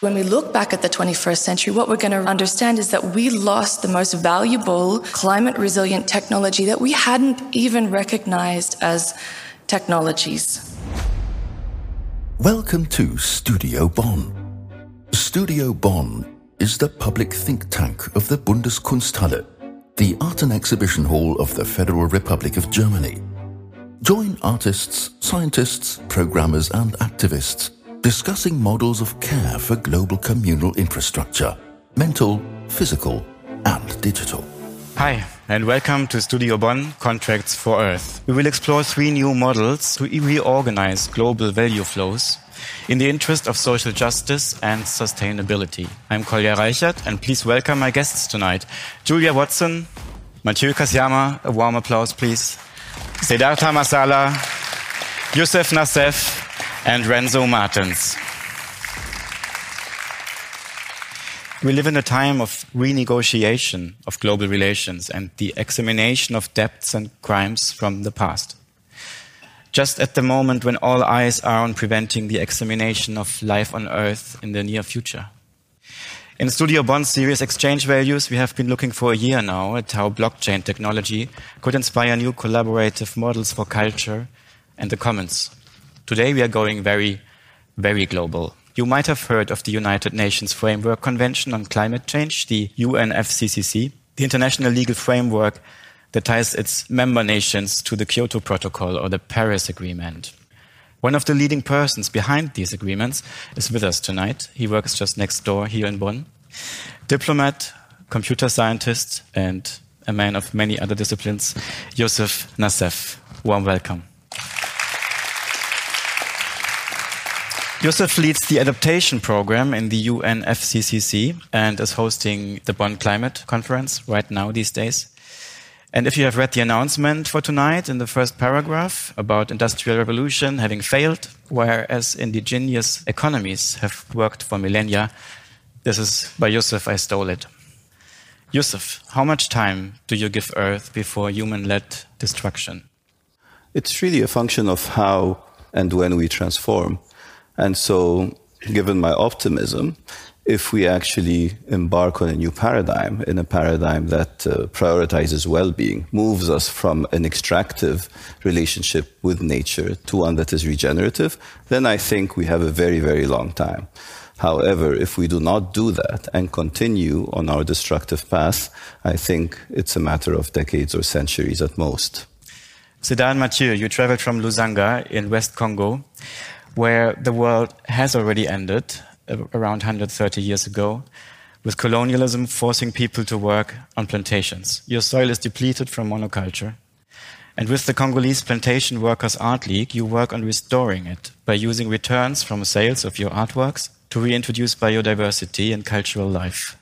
When we look back at the 21st century, what we're going to understand is that we lost the most valuable climate resilient technology that we hadn't even recognized as technologies. Welcome to Studio Bonn. Studio Bonn is the public think tank of the Bundeskunsthalle, the art and exhibition hall of the Federal Republic of Germany. Join artists, scientists, programmers, and activists discussing models of care for global communal infrastructure mental, physical, and digital. Hi, and welcome to Studio Bonn Contracts for Earth. We will explore three new models to reorganize global value flows in the interest of social justice and sustainability. I'm Kolja Reichert, and please welcome my guests tonight Julia Watson, Mathieu Kasiama, a warm applause, please. Ced'art Tamasala, Youssef Nassef, and Renzo Martens. We live in a time of renegotiation of global relations and the examination of debts and crimes from the past. Just at the moment when all eyes are on preventing the examination of life on Earth in the near future. In Studio Bonn series Exchange Values, we have been looking for a year now at how blockchain technology could inspire new collaborative models for culture and the commons. Today we are going very, very global. You might have heard of the United Nations Framework Convention on Climate Change, the UNFCCC, the international legal framework that ties its member nations to the Kyoto Protocol or the Paris Agreement. One of the leading persons behind these agreements is with us tonight. He works just next door here in Bonn. Diplomat, computer scientist, and a man of many other disciplines, Youssef Nassef. Warm welcome. Youssef leads the adaptation program in the UNFCCC and is hosting the Bonn Climate Conference right now these days. And if you have read the announcement for tonight in the first paragraph about industrial revolution having failed, whereas indigenous economies have worked for millennia, this is by Youssef, I stole it. Youssef, how much time do you give Earth before human-led destruction? It's really a function of how and when we transform. And so, given my optimism, if we actually embark on a new paradigm, in a paradigm that uh, prioritizes well being, moves us from an extractive relationship with nature to one that is regenerative, then I think we have a very, very long time. However, if we do not do that and continue on our destructive path, I think it's a matter of decades or centuries at most. Sedan Mathieu, you traveled from Lusanga in West Congo, where the world has already ended uh, around 130 years ago, with colonialism forcing people to work on plantations. Your soil is depleted from monoculture. And with the Congolese Plantation Workers Art League, you work on restoring it by using returns from sales of your artworks to reintroduce biodiversity and cultural life.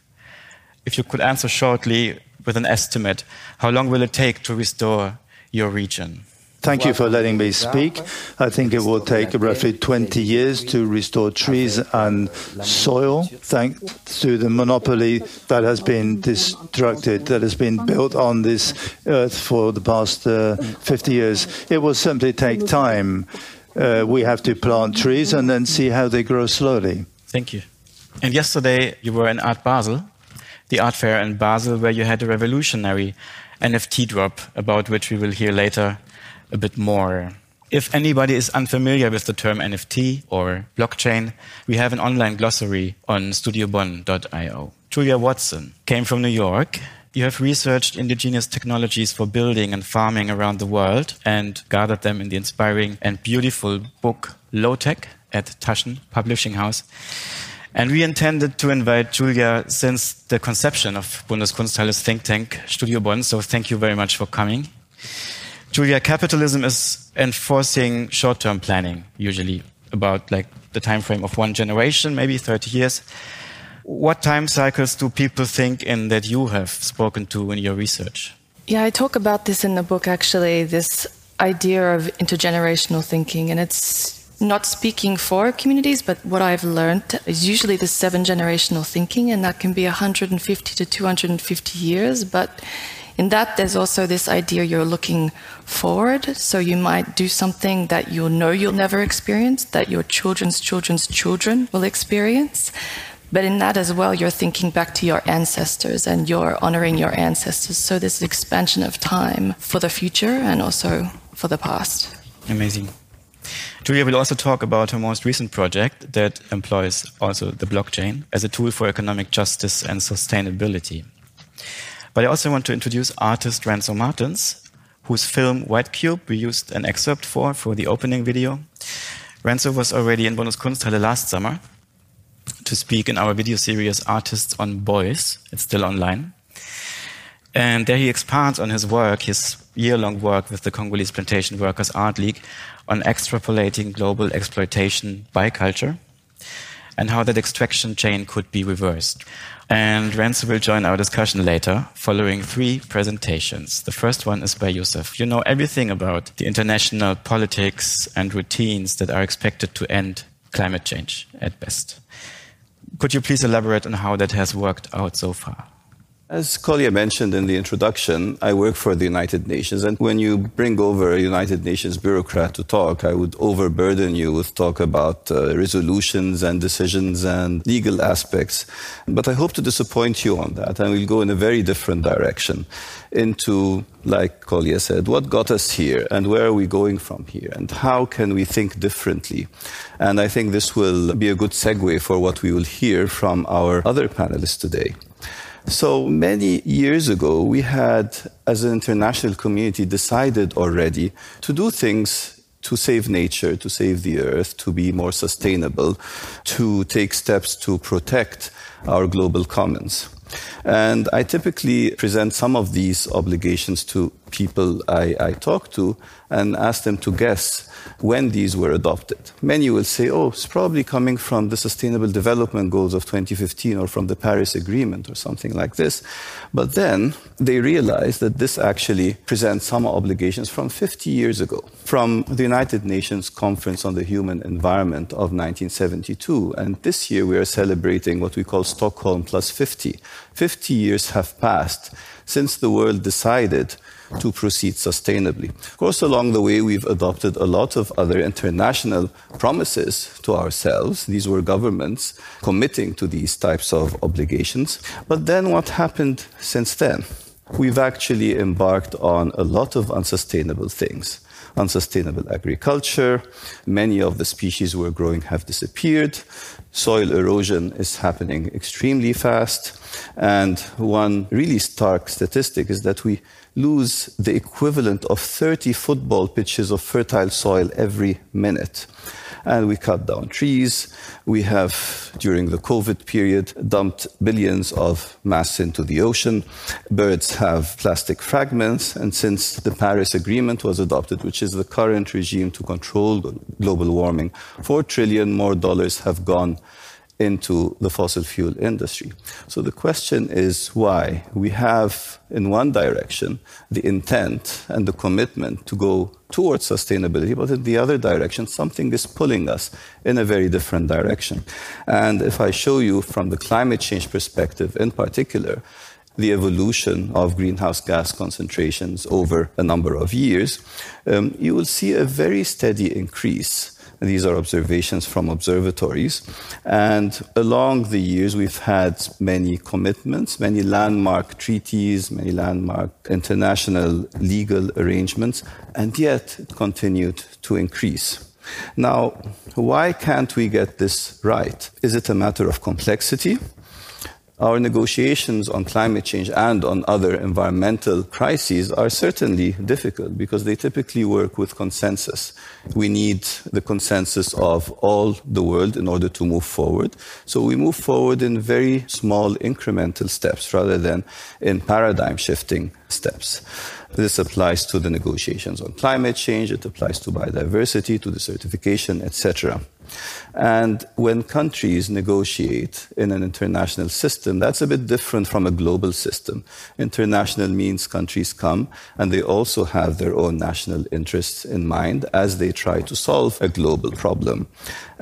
If you could answer shortly with an estimate, how long will it take to restore your region? Thank you for letting me speak. I think it will take roughly 20 years to restore trees and soil, thanks to the monopoly that has been destructed, that has been built on this earth for the past uh, 50 years. It will simply take time. Uh, we have to plant trees and then see how they grow slowly. Thank you. And yesterday you were in Art Basel, the art fair in Basel, where you had a revolutionary NFT drop, about which we will hear later a bit more. If anybody is unfamiliar with the term NFT or blockchain, we have an online glossary on studiobonn.io. Julia Watson came from New York. You have researched indigenous technologies for building and farming around the world and gathered them in the inspiring and beautiful book Lo-TEK at Taschen Publishing House. And we intended to invite Julia since the conception of Bundeskunsthalle's think tank, Studio Bonn. So thank you very much for coming. Julia, capitalism is enforcing short-term planning, usually about like the time frame of one generation, maybe 30 years. What time cycles do people think in that you have spoken to in your research? Yeah, I talk about this in the book actually, this idea of intergenerational thinking, and it's not speaking for communities, but what I've learned is usually the seven generational thinking, and that can be 150 to 250 years. But in that, there's also this idea you're looking forward. So you might do something that you'll know you'll never experience, that your children's children's children will experience. But in that as well, you're thinking back to your ancestors and you're honoring your ancestors. So this expansion of time for the future and also for the past. Amazing. Julia will also talk about her most recent project that employs also the blockchain as a tool for economic justice and sustainability. But I also want to introduce artist Renzo Martens, whose film White Cube we used an excerpt for for the opening video. Renzo was already in Bundeskunsthalle last summer to speak in our video series Artists on Boys. It's still online. And there he expands on his work, his year long work with the Congolese Plantation Workers Art League on extrapolating global exploitation by culture and how that extraction chain could be reversed. And Renzo will join our discussion later, following three presentations. The first one is by Youssef. You know everything about the international politics and routines that are expected to end climate change at best. Could you please elaborate on how that has worked out so far? As Kolja mentioned in the introduction, I work for the United Nations. And when you bring over a United Nations bureaucrat to talk, I would overburden you with talk about uh, resolutions and decisions and legal aspects. But I hope to disappoint you on that. And we'll go in a very different direction into, like Kolja said, what got us here and where are we going from here and how can we think differently. And I think this will be a good segue for what we will hear from our other panelists today. So many years ago, we had, as an international community, decided already to do things to save nature, to save the earth, to be more sustainable, to take steps to protect our global commons. And I typically present some of these obligations to people I, I talk to and ask them to guess when these were adopted. Many will say, oh, it's probably coming from the Sustainable Development Goals of 2015 or from the Paris Agreement or something like this. But then they realize that this actually presents some obligations from 50 years ago, from the United Nations Conference on the Human Environment of 1972. And this year we are celebrating what we call Stockholm plus 50. 50 years have passed since the world decided to proceed sustainably. Of course, along the way, we've adopted a lot of other international promises to ourselves. These were governments committing to these types of obligations. But then what happened since then? We've actually embarked on a lot of unsustainable things unsustainable agriculture. Many of the species we're growing have disappeared. Soil erosion is happening extremely fast. And one really stark statistic is that we lose the equivalent of 30 football pitches of fertile soil every minute. And we cut down trees. We have, during the COVID period, dumped billions of mass into the ocean. Birds have plastic fragments. And since the Paris Agreement was adopted, which is the current regime to control global warming, four trillion more dollars have gone into the fossil fuel industry. So the question is why we have, in one direction, the intent and the commitment to go towards sustainability, but in the other direction, something is pulling us in a very different direction. And if I show you from the climate change perspective in particular, the evolution of greenhouse gas concentrations over a number of years, um, you will see a very steady increase these are observations from observatories. And along the years, we've had many commitments, many landmark treaties, many landmark international legal arrangements, and yet it continued to increase. Now, why can't we get this right? Is it a matter of complexity? Our negotiations on climate change and on other environmental crises are certainly difficult because they typically work with consensus. We need the consensus of all the world in order to move forward. So we move forward in very small incremental steps rather than in paradigm shifting steps. This applies to the negotiations on climate change, it applies to biodiversity, to desertification, etc. And when countries negotiate in an international system, that's a bit different from a global system. International means countries come and they also have their own national interests in mind as they try to solve a global problem.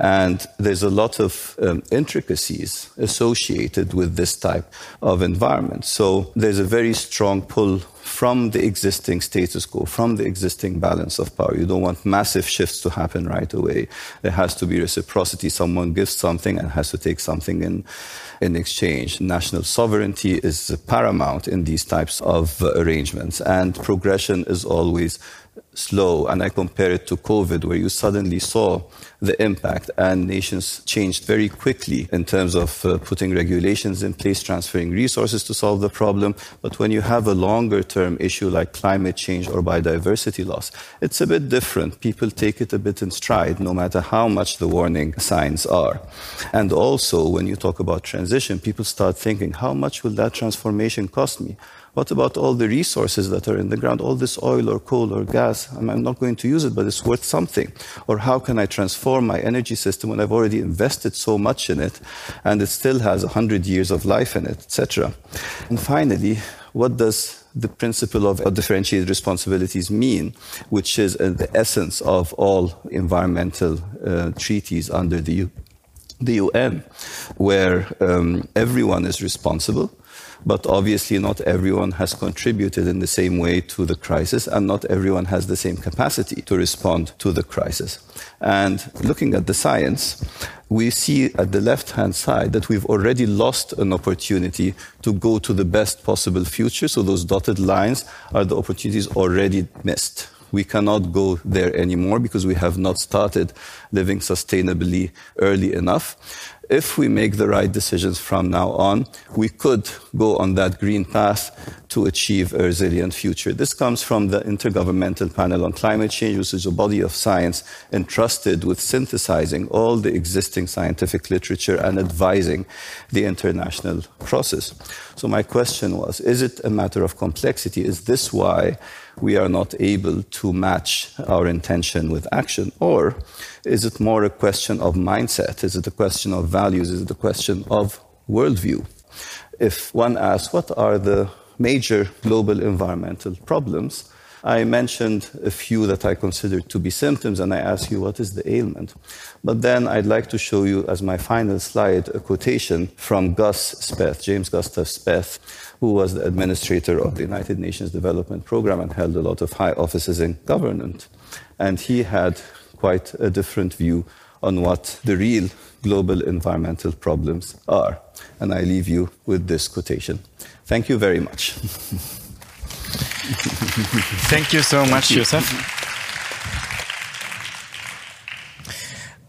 And there's a lot of um, intricacies associated with this type of environment. So there's a very strong pull from the existing status quo, from the existing balance of power. You don't want massive shifts to happen right away. There has to be reciprocity. Someone gives something and has to take something in, in exchange. National sovereignty is paramount in these types of uh, arrangements, and progression is always slow. And I compare it to COVID, where you suddenly saw the impact and nations changed very quickly in terms of uh, putting regulations in place, transferring resources to solve the problem. But when you have a longer term issue like climate change or biodiversity loss, it's a bit different. People take it a bit in stride, no matter how much the warning signs are. And also, when you talk about transition, people start thinking, how much will that transformation cost me? What about all the resources that are in the ground, all this oil or coal or gas? I'm not going to use it, but it's worth something. Or how can I transform my energy system when I've already invested so much in it and it still has 100 years of life in it, etc. And finally, what does the principle of differentiated responsibilities mean, which is uh, the essence of all environmental uh, treaties under the, U- the UN, where um, everyone is responsible but obviously, not everyone has contributed in the same way to the crisis, and not everyone has the same capacity to respond to the crisis. And looking at the science, we see at the left hand side that we've already lost an opportunity to go to the best possible future. So those dotted lines are the opportunities already missed. We cannot go there anymore because we have not started living sustainably early enough if we make the right decisions from now on, we could go on that green path to achieve a resilient future. This comes from the Intergovernmental Panel on Climate Change, which is a body of science entrusted with synthesizing all the existing scientific literature and advising the international process. So my question was, is it a matter of complexity? Is this why we are not able to match our intention with action? Or is it more a question of mindset? Is it a question of values? Is it a question of worldview? If one asks, what are the major global environmental problems? I mentioned a few that I consider to be symptoms, and I ask you, what is the ailment? But then I'd like to show you, as my final slide, a quotation from Gus Speth, James Gustav Speth, who was the administrator of the United Nations Development Program and held a lot of high offices in government. And he had quite a different view on what the real global environmental problems are. And I leave you with this quotation. Thank you very much. Thank you so much, Youssef.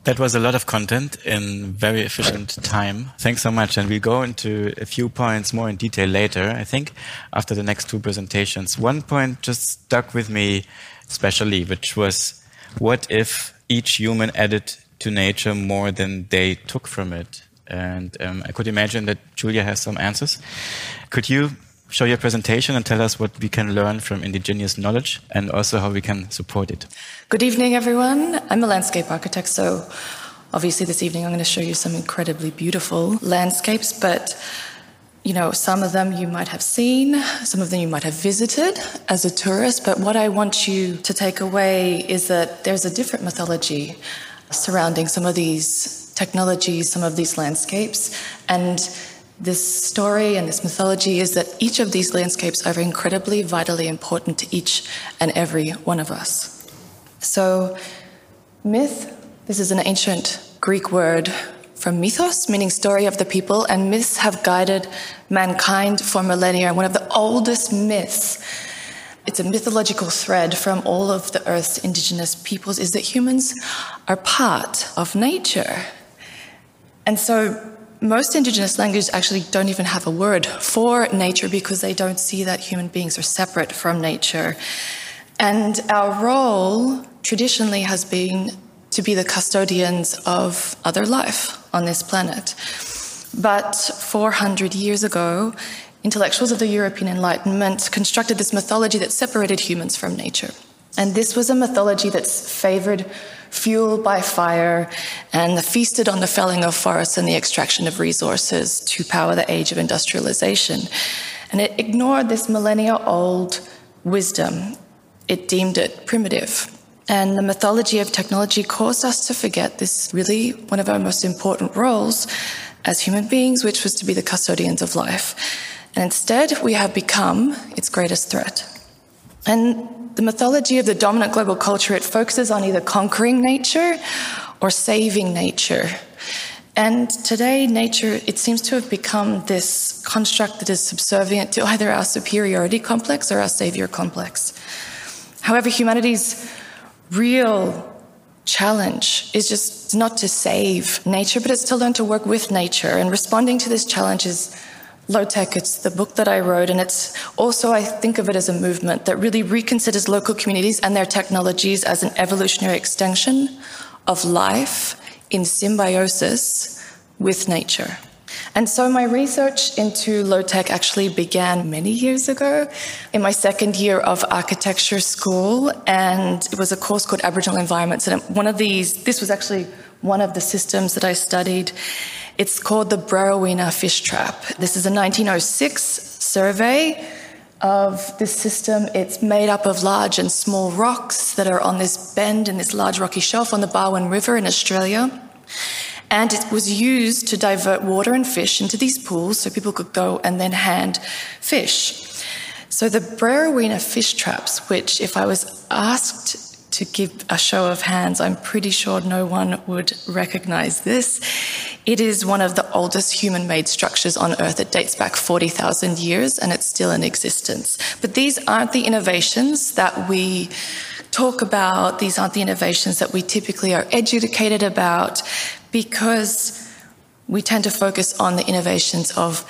That was a lot of content in very efficient time. Thanks so much. And we'll go into a few points more in detail later, I think, after the next two presentations. One point just stuck with me especially, which was what if each human added to nature more than they took from it? And um, I could imagine that Julia has some answers. Could you show your presentation and tell us what we can learn from indigenous knowledge and also how we can support it. Good evening, everyone. I'm a landscape architect, so obviously this evening I'm going to show you some incredibly beautiful landscapes, but you know, some of them you might have seen, some of them you might have visited as a tourist, but what I want you to take away is that there's a different mythology surrounding some of these technologies, some of these landscapes, and this story and this mythology is that each of these landscapes are incredibly vitally important to each and every one of us. So, myth, this is an ancient Greek word from mythos, meaning story of the people, and myths have guided mankind for millennia. One of the oldest myths, it's a mythological thread from all of the Earth's indigenous peoples, is that humans are part of nature. And so most indigenous languages actually don't even have a word for nature because they don't see that human beings are separate from nature. And our role traditionally has been to be the custodians of other life on this planet. But 400 years ago, intellectuals of the European Enlightenment constructed this mythology that separated humans from nature. And this was a mythology that's favored fuel by fire, and feasted on the felling of forests and the extraction of resources to power the age of industrialization. And it ignored this millennia old wisdom, it deemed it primitive. And the mythology of technology caused us to forget this really one of our most important roles as human beings, which was to be the custodians of life. And instead, we have become its greatest threat. And the mythology of the dominant global culture, it focuses on either conquering nature or saving nature. And today, nature, it seems to have become this construct that is subservient to either our superiority complex or our savior complex. However, humanity's real challenge is just not to save nature, but it's to learn to work with nature. And responding to this challenge is Lo-TEK. It's the book that I wrote, and it's also, I think of it as a movement that really reconsiders local communities and their technologies as an evolutionary extension of life in symbiosis with nature. And so my research into Lo-TEK actually began many years ago in my second year of architecture school. And it was a course called Aboriginal Environments. And one of these, this was actually one of the systems that I studied. It's called the Brewarrina fish trap. This is a 1906 survey of this system. It's made up of large and small rocks that are on this bend in this large rocky shelf on the Barwon River in Australia. And it was used to divert water and fish into these pools so people could go and then hand fish. So the Brewarrina fish traps, which if I was asked to give a show of hands, I'm pretty sure no one would recognize this. It is one of the oldest human made structures on Earth. It dates back 40,000 years and it's still in existence. But these aren't the innovations that we talk about. These aren't the innovations that we typically are educated about because we tend to focus on the innovations of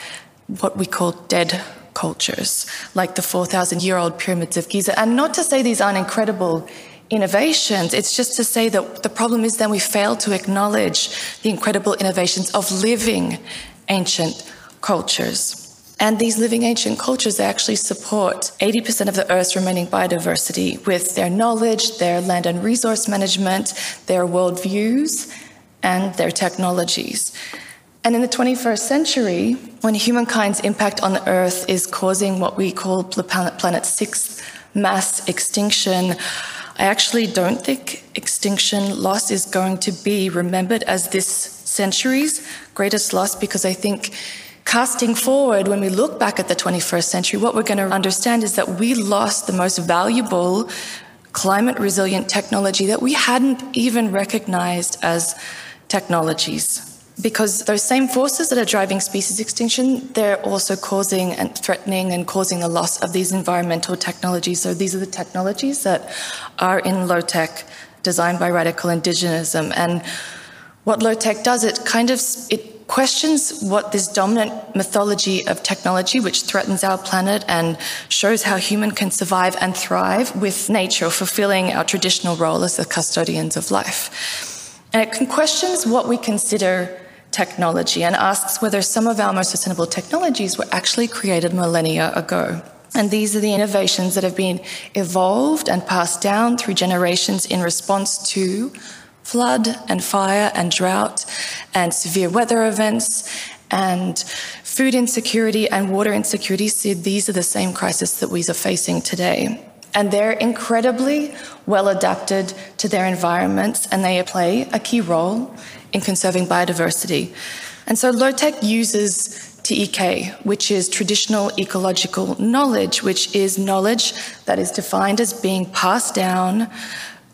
what we call dead cultures, like the 4,000 year old pyramids of Giza. And not to say these aren't incredible innovations, it's just to say that the problem is then we fail to acknowledge the incredible innovations of living ancient cultures. And these living ancient cultures, actually support 80% of the Earth's remaining biodiversity with their knowledge, their land and resource management, their worldviews, and their technologies. And in the 21st century, when humankind's impact on the Earth is causing what we call the planet's sixth mass extinction, I actually don't think extinction loss is going to be remembered as this century's greatest loss because I think casting forward, when we look back at the 21st century, what we're going to understand is that we lost the most valuable climate resilient technology that we hadn't even recognized as technologies. Because those same forces that are driving species extinction, they're also causing and threatening and causing the loss of these environmental technologies. So these are the technologies that are in Lo-TEK, designed by radical indigenism. And what Lo-TEK does, it kind of it questions what this dominant mythology of technology, which threatens our planet and shows how human can survive and thrive with nature, fulfilling our traditional role as the custodians of life. And it questions what we consider technology and asks whether some of our most sustainable technologies were actually created millennia ago. And these are the innovations that have been evolved and passed down through generations in response to flood and fire and drought and severe weather events and food insecurity and water insecurity. So these are the same crises that we are facing today. And they're incredibly well adapted to their environments and they play a key role in conserving biodiversity. And so Lo-TEK uses TEK, which is traditional ecological knowledge, which is knowledge that is defined as being passed down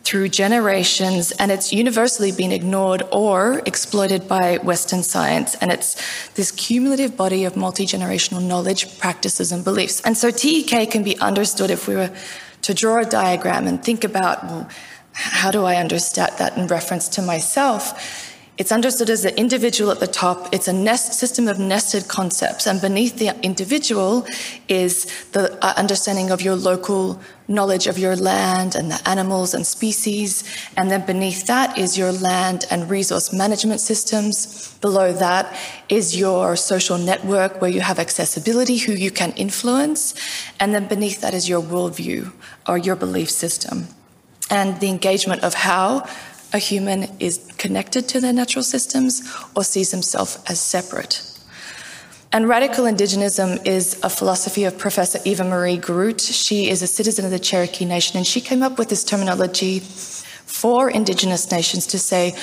through generations and it's universally been ignored or exploited by Western science. And it's this cumulative body of multi generational knowledge, practices, and beliefs. And so TEK can be understood if we were to draw a diagram and think about, how do I understand that in reference to myself? It's understood as the individual at the top. It's a nest system of nested concepts, and beneath the individual is the uh, understanding of your local knowledge of your land and the animals and species. And then beneath that is your land and resource management systems. Below that is your social network where you have accessibility, who you can influence. And then beneath that is your worldview or your belief system. And the engagement of how a human is connected to their natural systems or sees himself as separate. And radical indigenism is a philosophy of Professor Eva Marie Garroutte. She is a citizen of the Cherokee Nation, and she came up with this terminology for indigenous nations to say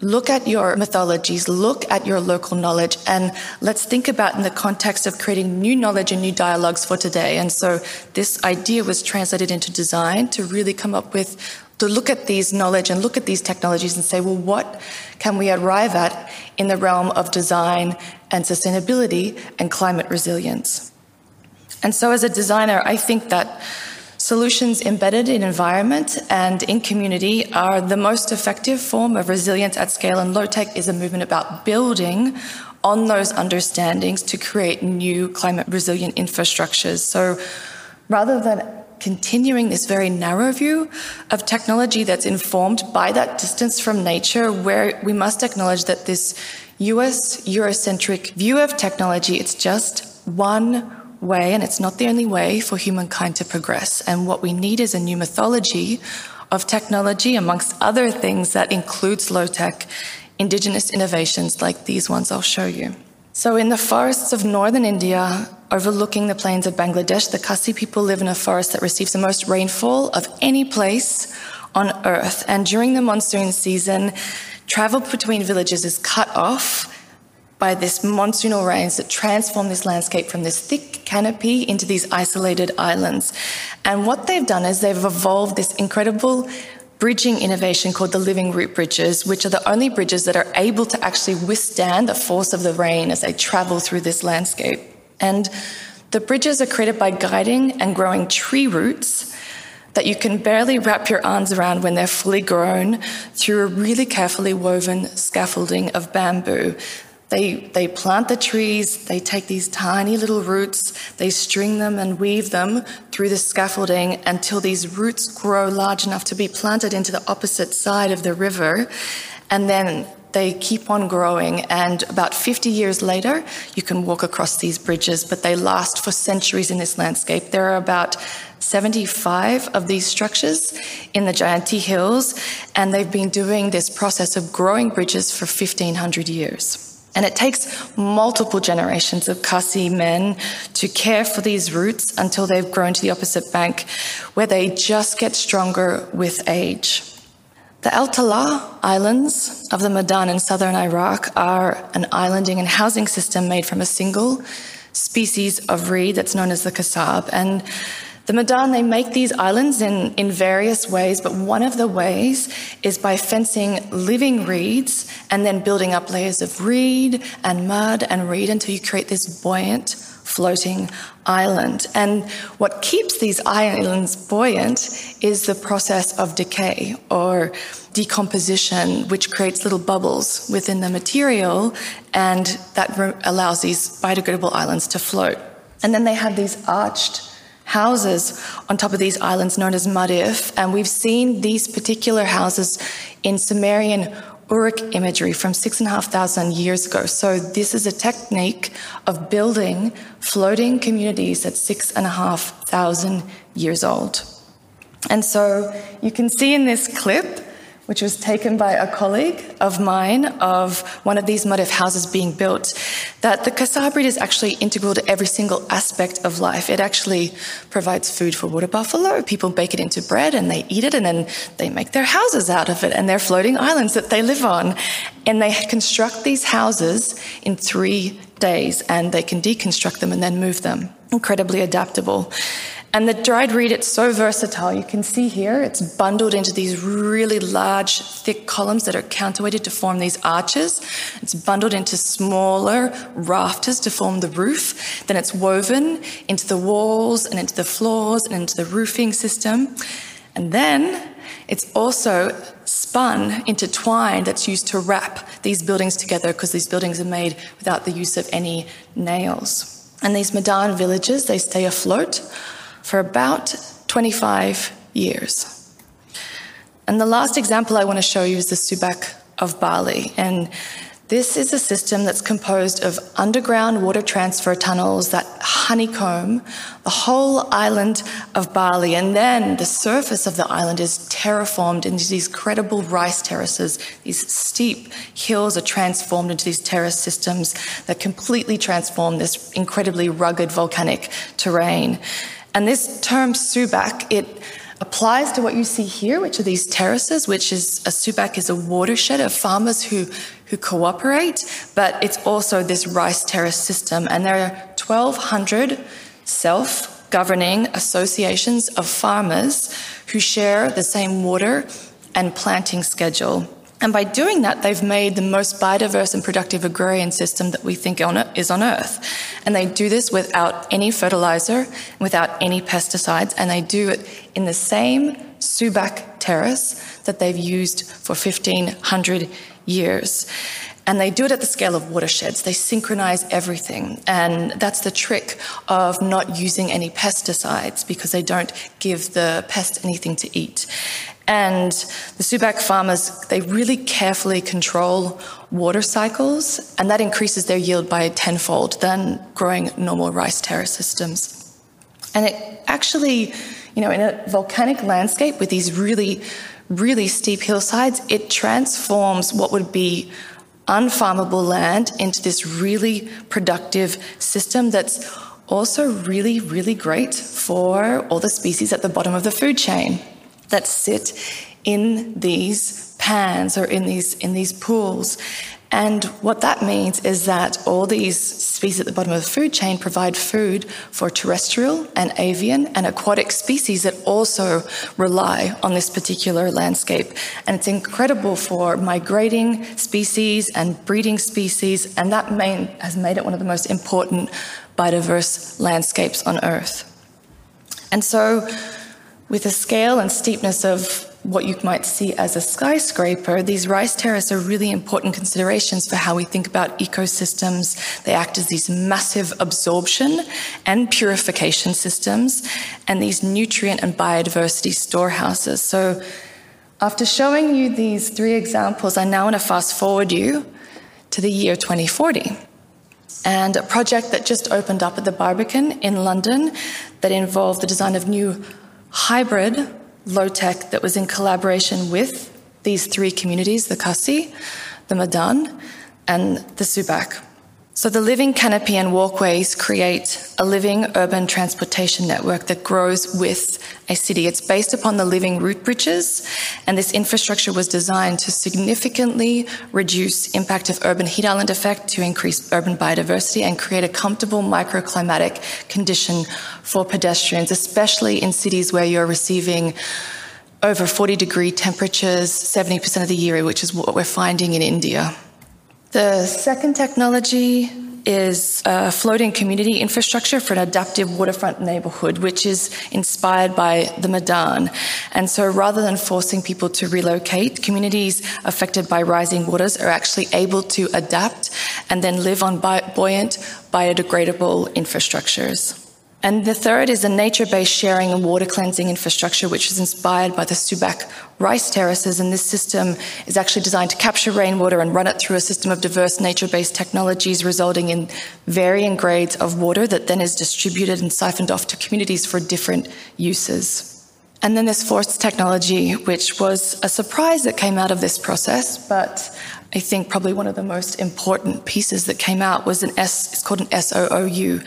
look at your mythologies, look at your local knowledge, and let's think about in the context of creating new knowledge and new dialogues for today. And so this idea was translated into design to really come up with to look at these knowledge and look at these technologies and say, well, what can we arrive at in the realm of design and sustainability and climate resilience? And so as a designer, I think that Solutions embedded in environment and in community are the most effective form of resilience at scale, and Lo-TEK is a movement about building on those understandings to create new climate resilient infrastructures. So rather than continuing this very narrow view of technology that's informed by that distance from nature, where we must acknowledge that this US Eurocentric view of technology, it's just one way, and it's not the only way for humankind to progress. And what we need is a new mythology of technology, amongst other things that includes Lo-TEK, indigenous innovations like these ones I'll show you. So, in the forests of northern India, overlooking the plains of Bangladesh, the Khasi people live in a forest that receives the most rainfall of any place on earth. And during the monsoon season, travel between villages is cut off by this monsoonal rains that transform this landscape from this thick canopy into these isolated islands. And what they've done is they've evolved this incredible bridging innovation called the living root bridges, which are the only bridges that are able to actually withstand the force of the rain as they travel through this landscape. And the bridges are created by guiding and growing tree roots that you can barely wrap your arms around when they're fully grown through a really carefully woven scaffolding of bamboo they, they plant the trees, they take these tiny little roots, they string them and weave them through the scaffolding until these roots grow large enough to be planted into the opposite side of the river. And then they keep on growing. And about 50 years later, you can walk across these bridges, but they last for centuries in this landscape. There are about 75 of these structures in the Jaintia Hills, and they've been doing this process of growing bridges for 1500 years. And it takes multiple generations of Khasi men to care for these roots until they've grown to the opposite bank, where they just get stronger with age. The Al Tala Islands of the Madan in southern Iraq are an islanding and housing system made from a single species of reed that's known as the kasab. And the Madan, they make these islands in, in various ways, but one of the ways is by fencing living reeds and then building up layers of reed and mud and reed until you create this buoyant, floating island. And what keeps these islands buoyant is the process of decay or decomposition, which creates little bubbles within the material, and that allows these biodegradable islands to float. And then they have these arched houses on top of these islands known as Mudhif, and we've seen these particular houses in Sumerian Uruk imagery from six and a half thousand years ago. So this is a technique of building floating communities at six and a half thousand years old. And so you can see in this clip which was taken by a colleague of mine of one of these Mudhif houses being built, that the kasab reed is actually integral to every single aspect of life. It actually provides food for water buffalo. People bake it into bread and they eat it and then they make their houses out of it and their floating islands that they live on. And they construct these houses in three days and they can deconstruct them and then move them. Incredibly adaptable. And the dried reed, it's so versatile. You can see here, it's bundled into these really large, thick columns that are counterweighted to form these arches. It's bundled into smaller rafters to form the roof. Then it's woven into the walls and into the floors and into the roofing system. And then it's also spun into twine that's used to wrap these buildings together because these buildings are made without the use of any nails. And these Madan villages, they stay afloat for about 25 years. And the last example I want to show you is the Subak of Bali. And this is a system that's composed of underground water transfer tunnels that honeycomb the whole island of Bali. And then the surface of the island is terraformed into these credible rice terraces. These steep hills are transformed into these terrace systems that completely transform this incredibly rugged volcanic terrain. And this term subak, it applies to what you see here, which are these terraces, which is a Subak is a watershed of farmers who, who cooperate, but it's also this rice terrace system. And there are 1,200 self governing associations of farmers who share the same water and planting schedule. And by doing that, they've made the most biodiverse and productive agrarian system that we think on, is on Earth. And they do this without any fertilizer, without any pesticides, and they do it in the same Subak terrace that they've used for 1500 years. And they do it at the scale of watersheds. They synchronize everything. And that's the trick of not using any pesticides because they don't give the pest anything to eat. And the Subak farmers, they really carefully control water cycles, and that increases their yield by tenfold than growing normal rice terrace systems. And it actually, you know, in a volcanic landscape with these really, really steep hillsides, it transforms what would be unfarmable land into this really productive system that's also really, really great for all the species at the bottom of the food chain that sit in these pans or in these in these pools. And what that means is that all these species at the bottom of the food chain provide food for terrestrial and avian and aquatic species that also rely on this particular landscape. And it's incredible for migrating species and breeding species, and that main, has made it one of the most important biodiverse landscapes on Earth. And so with the scale and steepness of what you might see as a skyscraper, these rice terraces are really important considerations for how we think about ecosystems. They act as these massive absorption and purification systems and these nutrient and biodiversity storehouses. So, after showing you these three examples, I now want to fast forward you to the year 2040 and a project that just opened up at the Barbican in London that involved the design of new hybrid low tech that was in collaboration with these three communities the Khasi, the Madan, and the Subak. So the living canopy and walkways create a living urban transportation network that grows with a city. It's based upon the living root bridges, and this infrastructure was designed to significantly reduce impact of urban heat island effect to increase urban biodiversity and create a comfortable microclimatic condition for pedestrians, especially in cities where you're receiving over 40 degree temperatures 70% of the year, which is what we're finding in India. The second technology is floating community infrastructure for an adaptive waterfront neighborhood, which is inspired by the Madan. And so rather than forcing people to relocate, communities affected by rising waters are actually able to adapt and then live on buoyant, biodegradable infrastructures. And the third is a nature based sharing and water cleansing infrastructure, which is inspired by the Subak rice terraces. And this system is actually designed to capture rainwater and run it through a system of diverse nature based technologies, resulting in varying grades of water that then is distributed and siphoned off to communities for different uses. And then this fourth technology, which was a surprise that came out of this process, but I think probably one of the most important pieces that came out was an S, it's called an SOOU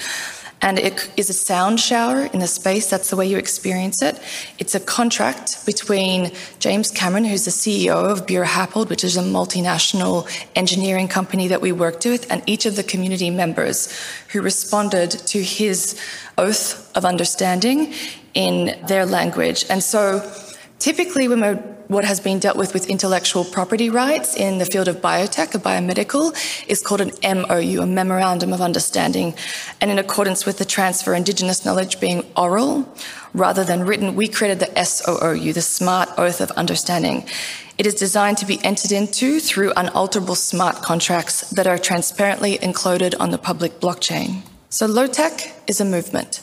and it is a sound shower in the space. That's the way you experience it. It's a contract between James Cameron, who's the CEO of Buro Happold, which is a multinational engineering company that we worked with, and each of the community members who responded to his oath of understanding in their language. And so typically what has been dealt with with intellectual property rights in the field of biotech or biomedical is called an MOU, a Memorandum of Understanding. And in accordance with the transfer indigenous knowledge being oral rather than written, we created the SOOU, the Smart Oath of Understanding. It is designed to be entered into through unalterable smart contracts that are transparently encoded on the public blockchain. So Lo-TEK is a movement.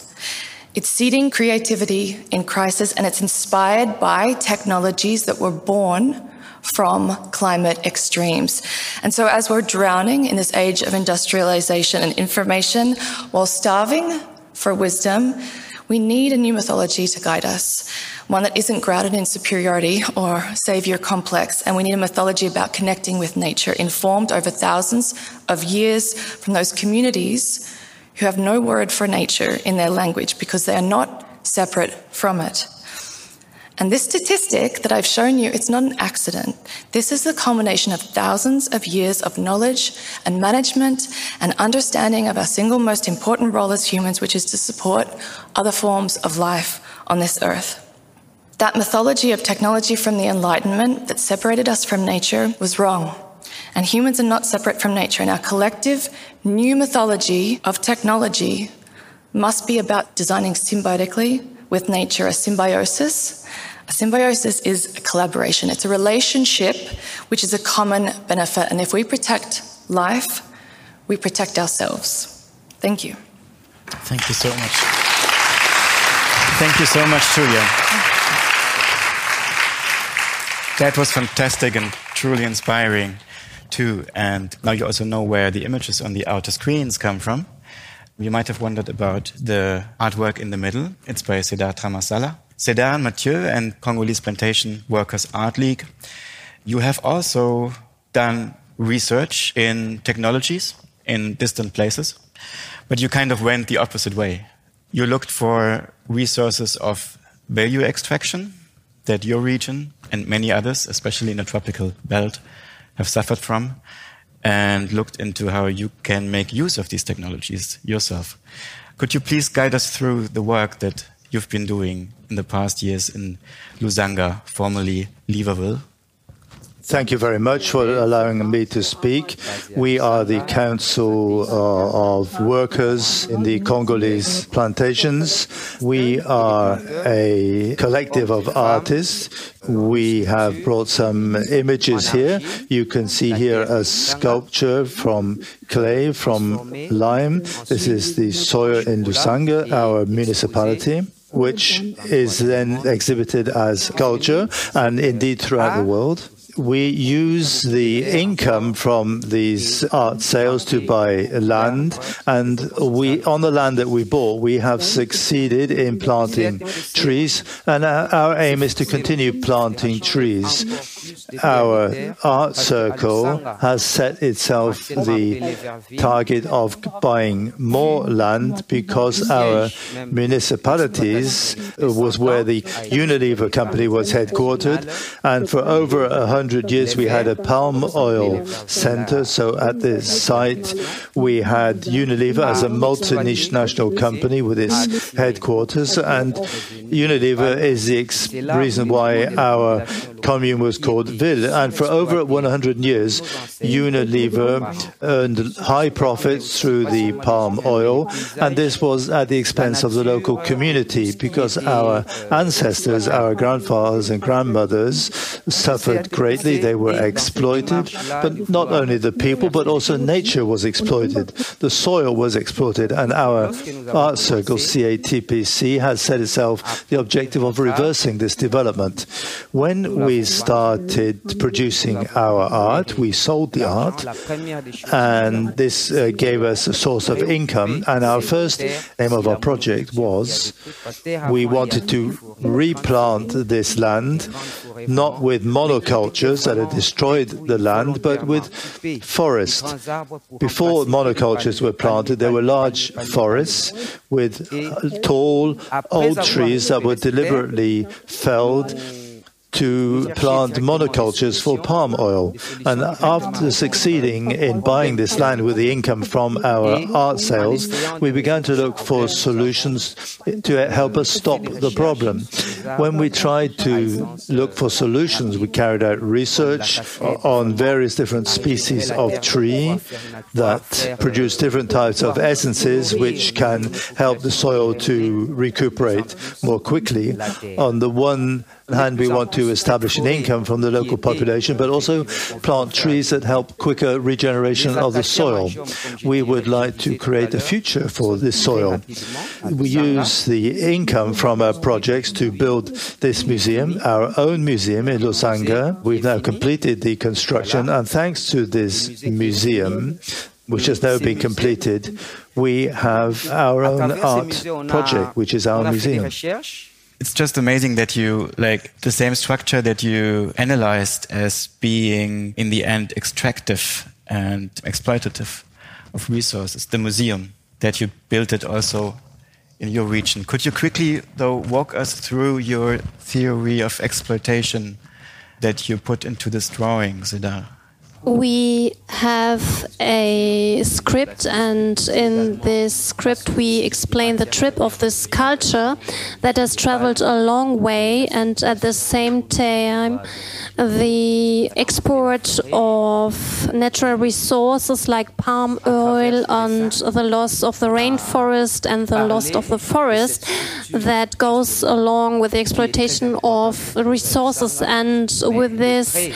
It's seeding creativity in crisis and it's inspired by technologies that were born from climate extremes. And so, as we're drowning in this age of industrialization and information while starving for wisdom, we need a new mythology to guide us, one that isn't grounded in superiority or savior complex. And we need a mythology about connecting with nature, informed over thousands of years from those communities who have no word for nature in their language because they are not separate from it. And this statistic that I've shown you, it's not an accident. This is the culmination of thousands of years of knowledge and management and understanding of our single most important role as humans, which is to support other forms of life on this earth. That mythology of technology from the Enlightenment that separated us from nature was wrong. And humans are not separate from nature. And our collective new mythology of technology must be about designing symbiotically with nature, a symbiosis a symbiosis is a collaboration, it's a relationship which is a common benefit. And if we protect life, we protect ourselves. Thank you. Thank you so much. Thank you so much, Julia. That was fantastic and truly inspiring, too. And now you also know where the images on the outer screens come from. You might have wondered about the artwork in the middle. It's by Ced'art Tamasala. Ced'art Mathieu and Congolese Plantation Workers Art League. You have also done research in technologies in distant places, but you kind of went the opposite way. You looked for resources of value extraction that your region and many others, especially in the tropical belt, have suffered from, and looked into how you can make use of these technologies yourself. Could you please guide us through the work that you've been doing in the past years in Lusanga, formerly Leverville. Thank you very much for allowing me to speak. We are the Council uh, of Workers in the Congolese plantations. We are a collective of artists. We have brought some images here. You can see here a sculpture from clay, from lime. This is the soil in Lusanga, our municipality which is then exhibited as culture and indeed throughout the world we use the income from these art sales to buy land, and we on the land that we bought, we have succeeded in planting trees, and our aim is to continue planting trees. Our art circle has set itself the target of buying more land because our municipalities was where the Unilever company was headquartered, and for over a 100 years, we had a palm oil center. So at this site, we had Unilever as a multinational company with its headquarters. And Unilever is the reason why our commune was called Ville. And for over 100 years, Unilever uh, earned high profits through the palm oil. And this was at the expense of the local community because our ancestors, our grandfathers and grandmothers suffered greatly greatly. They were exploited, but not only the people, but also nature was exploited. The soil was exploited, and our art circle, CATPC, has set itself the objective of reversing this development. When we started producing our art, we sold the art, and this uh, gave us a source of income. And our first aim of our project was we wanted to replant this land, not with monocultures that had destroyed the land, but with forest. Before monocultures were planted, there were large forests with tall, old trees that were deliberately felled to plant monocultures for palm oil. And after succeeding in buying this land with the income from our art sales, we began to look for solutions to help us stop the problem. When we tried to look for solutions, we carried out research on various different species of tree that produce different types of essences which can help the soil to recuperate more quickly. On the one hand, we want to establish an income from the local population, but also plant trees that help quicker regeneration of the soil. We would like to create a future for this soil. We use the income from our projects to build this museum, our own museum in Lusanga. We've now completed the construction, and thanks to this museum, which has now been completed, we have our own art project, which is our museum it's just amazing that you like the same structure that you analyzed as being in the end extractive and exploitative of resources the museum that you built it also in your region. Could you quickly, though, walk us through your theory of exploitation that you put into this drawing, Ced'art? We have a script, and in this script, we explain the trip of this culture that has traveled a long way, and at the same time, the export of natural resources like palm oil and the loss of the rainforest and the loss of the forest that goes along with the exploitation of resources. And with this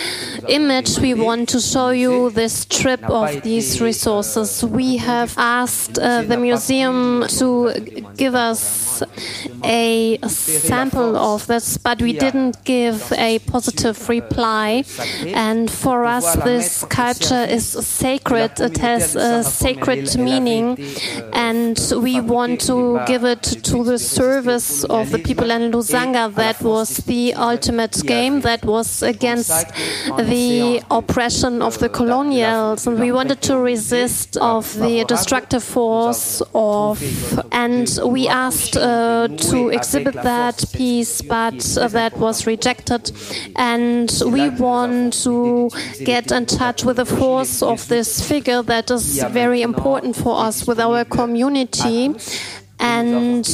image, we want to show you this trip of these resources. We have asked uh, the museum to give us a sample of this, but we didn't give a positive reply. And for us, this sculpture is sacred. It has a sacred meaning, and we want to give it to the service of the people in Lusanga. That was the ultimate game. That was against the oppression of the colonials, and we wanted to resist of the destructive force of, and we asked uh, to exhibit that piece, but uh, that was rejected, and we want to get in touch with the force of this figure that is very important for us with our community and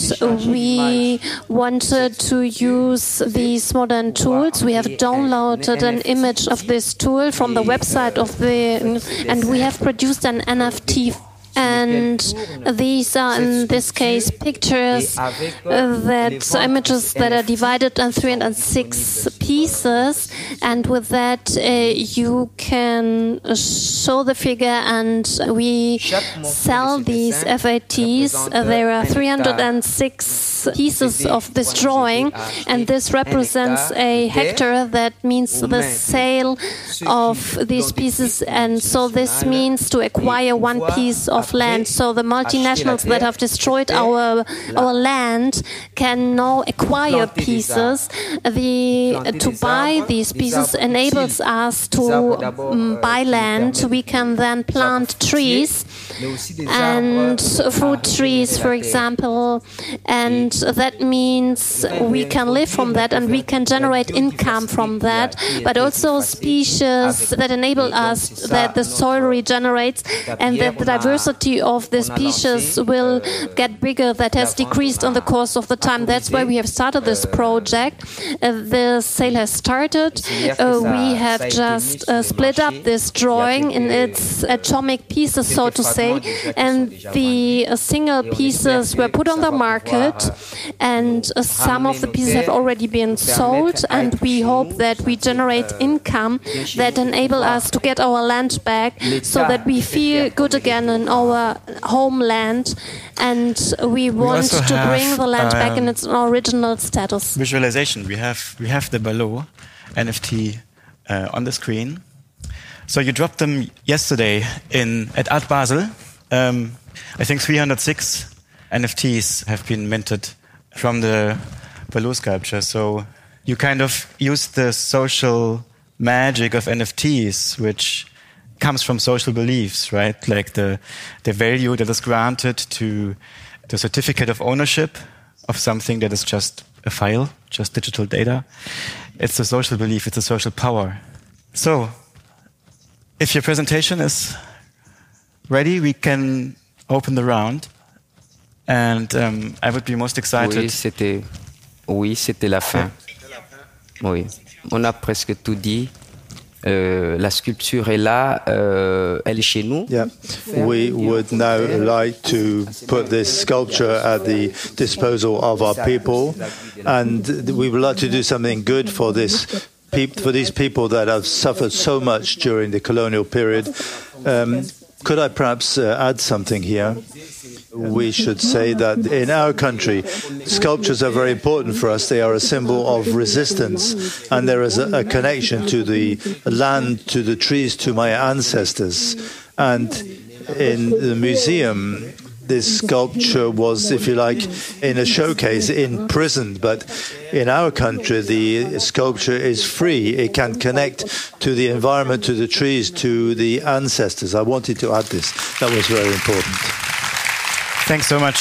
we wanted to use these modern tools. We have downloaded an image of this tool from the website of the, and we have produced an NFT and these are in this case pictures that images that are divided in 306 pieces. And with that uh, you can show the figure and we sell these FATs uh, there are 306 pieces of this drawing. And this represents a hectare. That means the sale of these pieces. And so this means to acquire one piece of of land. So the multinationals that have destroyed our our land can now acquire pieces. The to buy these pieces enables us to um, buy land. We can then plant trees and fruit trees, for example, and that means we can live from that and we can generate income from that. But also species that enable us that the soil regenerates and that the diversity of the species will get bigger that has decreased on the course of the time. That's why we have started this project. Uh, the sale has started. Uh, we have just uh, split up this drawing in its atomic pieces, so to say, and the uh, single pieces were put on the market, and uh, some of the pieces have already been sold, and we hope that we generate income that enable us to get our land back so that we feel good again in our homeland, and we want we to have, bring the land back in um, its original status. Visualization. We have we have the Balot NFT uh, on the screen. So you dropped them yesterday in at Art Basel. Um, I think 306 NFTs have been minted from the Balot sculpture. So you kind of use the social magic of NFTs, which comes from social beliefs, right? Like the, the value that is granted to the certificate of ownership of something that is just a file, just digital data. It's a social belief, it's a social power. So, if your presentation is ready, we can open the round. And um, I would be most excited. Oui, c'était, oui, c'était la fin. Oui, on a presque tout dit. Euh, la sculpture est là, euh, elle est chez nous. Yeah, we would now like to put this sculpture at the disposal of our people, and we would like to do something good for this. For these people that have suffered so much during the colonial period, um, could I perhaps uh, add something here? We should say that in our country, sculptures are very important for us. They are a symbol of resistance, and there is a, a connection to the land, to the trees, to my ancestors. And in the museum, this sculpture was, if you like, in a showcase, imprisoned. But in our country, the sculpture is free. It can connect to the environment, to the trees, to the ancestors. I wanted to add this. That was very important. Thanks so much.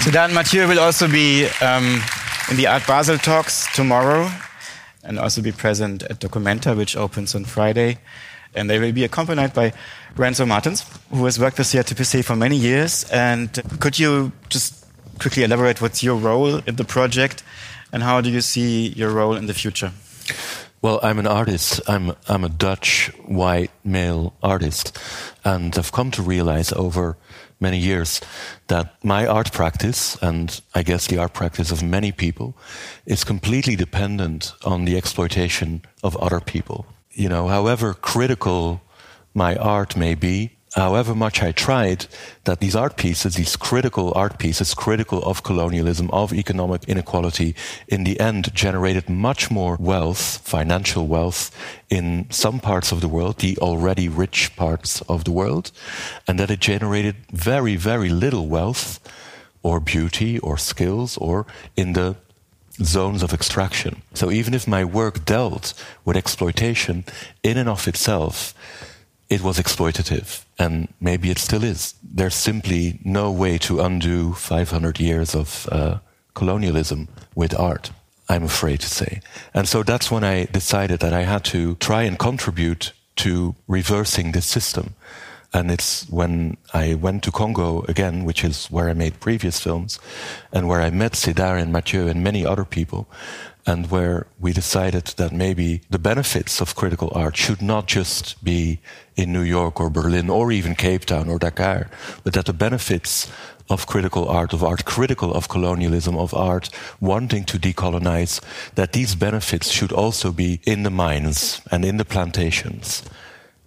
Ced'art and Mathieu will also be um, in the Art Basel talks tomorrow and also be present at Documenta, which opens on Friday. And they will be accompanied by Renzo Martens, who has worked with the CATPC for many years. And could you just quickly elaborate what's your role in the project and how do you see your role in the future? Well, I'm an artist. I'm I'm a Dutch white male artist, and I've come to realize over many years that my art practice, and I guess the art practice of many people, is completely dependent on the exploitation of other people. You know, however critical my art may be, however much I tried, that these art pieces, these critical art pieces, critical of colonialism, of economic inequality, in the end generated much more wealth, financial wealth, in some parts of the world, the already rich parts of the world, and that it generated very, very little wealth or beauty or skills or in the zones of extraction. So even if my work dealt with exploitation in and of itself, it was exploitative, and maybe it still is. There's simply no way to undo 500 years of uh, colonialism with art, I'm afraid to say. And so that's when I decided that I had to try and contribute to reversing this system. And it's when I went to Congo again, which is where I made previous films, and where I met Ced'art and Mathieu and many other people, and where we decided that maybe the benefits of critical art should not just be in New York or Berlin or even Cape Town or Dakar, but that the benefits of critical art, of art critical of colonialism, of art wanting to decolonize, that these benefits should also be in the mines and in the plantations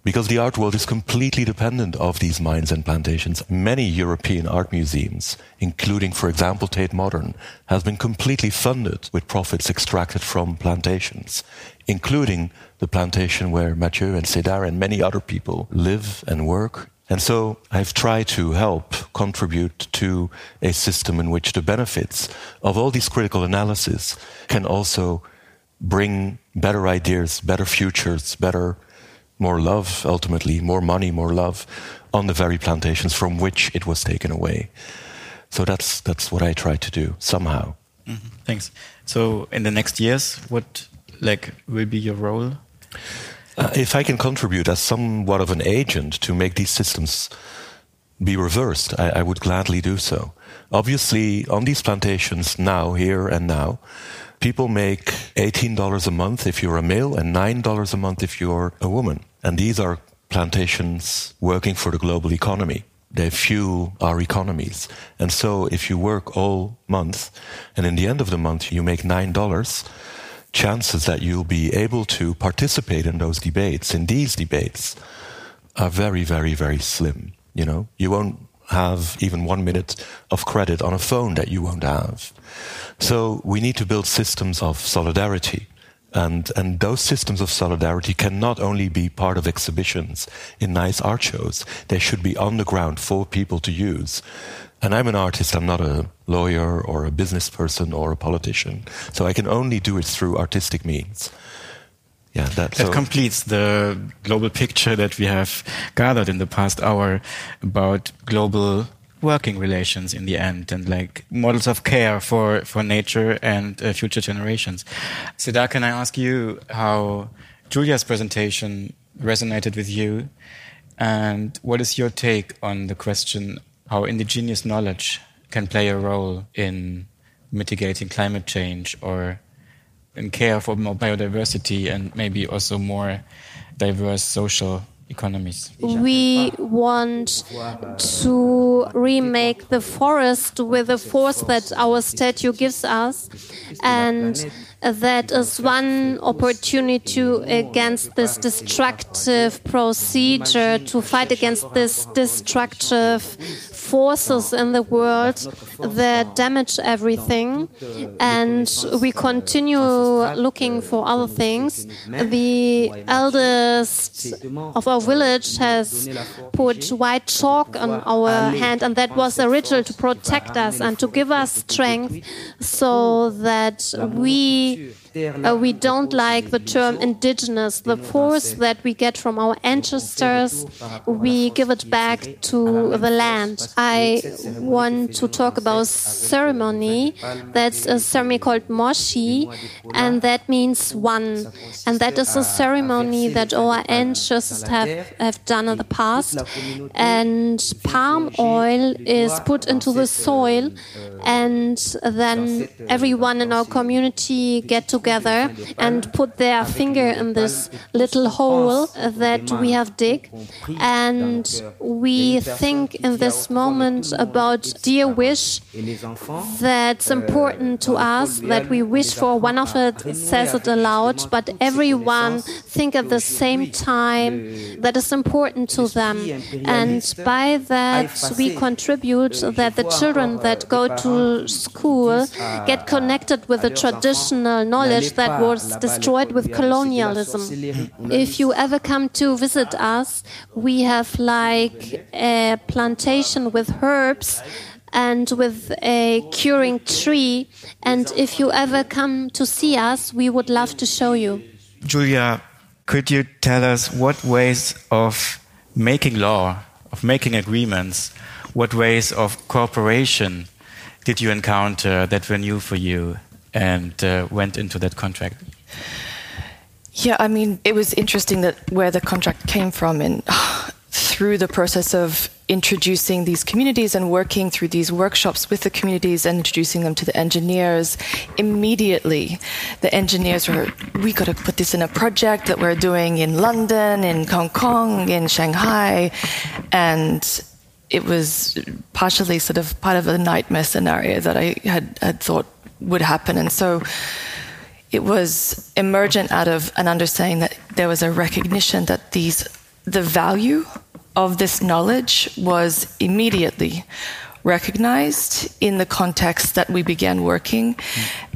because the art world is completely dependent of these mines and plantations. Many European art museums, including, for example, Tate Modern, have been completely funded with profits extracted from plantations, including the plantation where Mathieu and Ced'art and many other people live and work. And so I've tried to help contribute to a system in which the benefits of all these critical analysis can also bring better ideas, better futures, better more love, ultimately, more money, more love on the very plantations from which it was taken away. So that's, that's what I try to do somehow. Mm -hmm. Thanks. So in the next years, what like will be your role? Uh, if I can contribute as somewhat of an agent to make these systems be reversed, I, I would gladly do so. Obviously, on these plantations now, here and now, people make $18 a month if you're a male and $9 a month if you're a woman. And these are plantations working for the global economy. They fuel our economies. And so if you work all month and in the end of the month you make $9, chances that you'll be able to participate in those debates, in these debates, are very, very, very slim. You know, you won't have even one minute of credit on a phone that you won't have. So we need to build systems of solidarity. And, and those systems of solidarity can not only be part of exhibitions in nice art shows, they should be on the ground for people to use. And I'm an artist, I'm not a lawyer or a business person or a politician. So I can only do it through artistic means. Yeah, that, that so completes the global picture that we have gathered in the past hour about global working relations in the end and like models of care for, for nature and uh, future generations. Ced'art, can I ask you how Julia's presentation resonated with you? And what is your take on the question how indigenous knowledge can play a role in mitigating climate change or in care for more biodiversity and maybe also more diverse social economies. We want to remake the forest with the force that our statue gives us, and that is one opportunity against this destructive procedure to fight against this destructive forces in the world that damage everything and we continue looking for other things the eldest of our village has put white chalk on our hand and that was a ritual to protect us and to give us strength so that we uh, we don't like the term indigenous. The force that we get from our ancestors, we give it back to the land. I want to talk about ceremony. That's a ceremony called Moshi, and that means one. And that is a ceremony that our ancestors have, have done in the past. And palm oil is put into the soil, and then everyone in our community get together and put their finger in this little hole that we have dig, and we think in this moment about dear wish that's important to us that we wish for. One of it says it aloud, but everyone think at the same time that is important to them, and by that we contribute that the children that go to school get connected with the traditional knowledge that was destroyed with colonialism. If you ever come to visit us, we have like a plantation with herbs and with a curing tree. And if you ever come to see us, we would love to show you. Julia, could you tell us what ways of making law, of making agreements, what ways of cooperation did you encounter that were new for you and uh, went into that contract? Yeah, I mean, it was interesting that where the contract came from and through the process of introducing these communities and working through these workshops with the communities and introducing them to the engineers, immediately the engineers were, we got to put this in a project that we're doing in London, in Hong Kong, in Shanghai. And it was partially sort of part of a nightmare scenario that I had, had thought would happen. And so it was emergent out of an understanding that there was a recognition that these the value of this knowledge was immediately recognized in the context that we began working.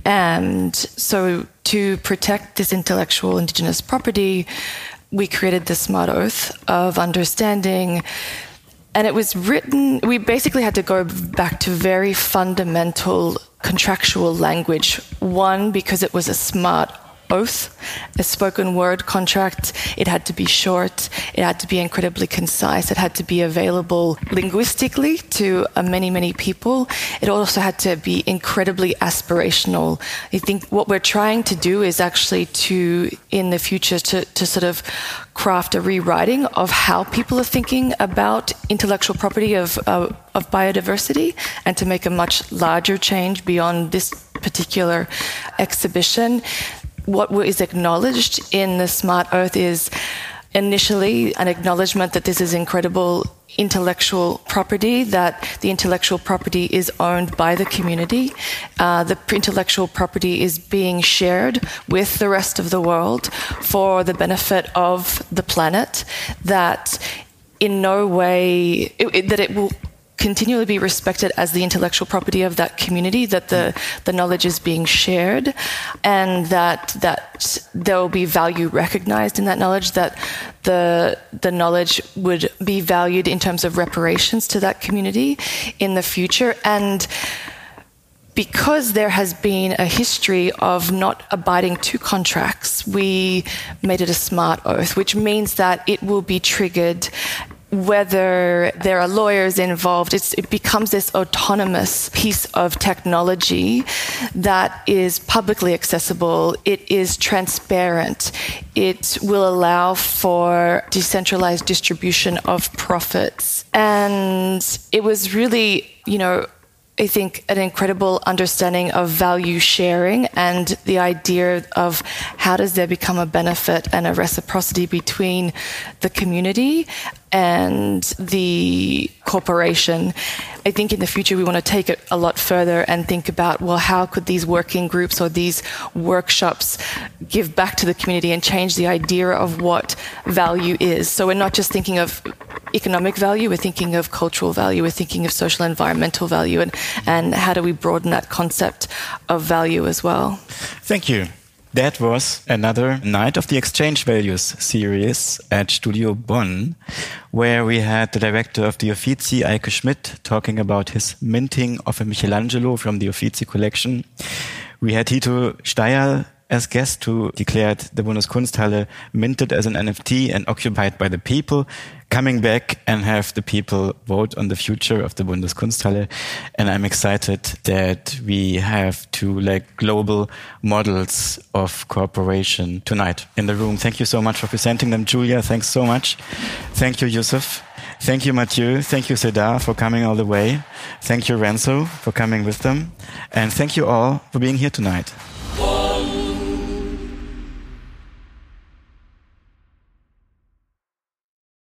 And so, to protect this intellectual indigenous property, we created this Smart Oath of understanding. And it was written, we basically had to go back to very fundamental contractual language. One, because it was a smart oath, a spoken word contract. It had to be short, it had to be incredibly concise, it had to be available linguistically to uh, many, many people. It also had to be incredibly aspirational. I think what we're trying to do is actually to, in the future, to, to sort of craft a rewriting of how people are thinking about intellectual property of, uh, of biodiversity and to make a much larger change beyond this particular exhibition what is acknowledged in the Smart Oath is initially an acknowledgement that this is incredible intellectual property, that the intellectual property is owned by the community. Uh, the intellectual property is being shared with the rest of the world for the benefit of the planet, that in no way, it, it, that it will continually be respected as the intellectual property of that community, that the, the knowledge is being shared, and that that there will be value recognized in that knowledge, that the the knowledge would be valued in terms of reparations to that community in the future. And because there has been a history of not abiding to contracts, we made it a smart oath, which means that it will be triggered whether there are lawyers involved, it becomes this autonomous piece of technology that is publicly accessible. It is transparent. It will allow for decentralized distribution of profits. And it was really, you know, I think, an incredible understanding of value sharing and the idea of how does there become a benefit and a reciprocity between the community and the corporation. I think in the future we want to take it a lot further and think about well, how could these working groups or these workshops give back to the community and change the idea of what value is? So we're not just thinking of economic value, we're thinking of cultural value, we're thinking of social and environmental value, and, and how do we broaden that concept of value as well? Thank you. That was another night of the Exchange Values series at Studio Bonn, where we had the director of the Uffizi, Eike Schmidt, talking about his minting of a Michelangelo from the Uffizi collection. We had Hito Steyerl as guest who declared the Bundeskunsthalle minted as an NFT and occupied by the people, coming back and have the people vote on the future of the Bundeskunsthalle. And I'm excited that we have two like global models of cooperation tonight in the room. Thank you so much for presenting them. Julia, thanks so much. Thank you, Youssef. Thank you, Mathieu. Thank you, Seda, for coming all the way. Thank you, Renzo, for coming with them. And thank you all for being here tonight.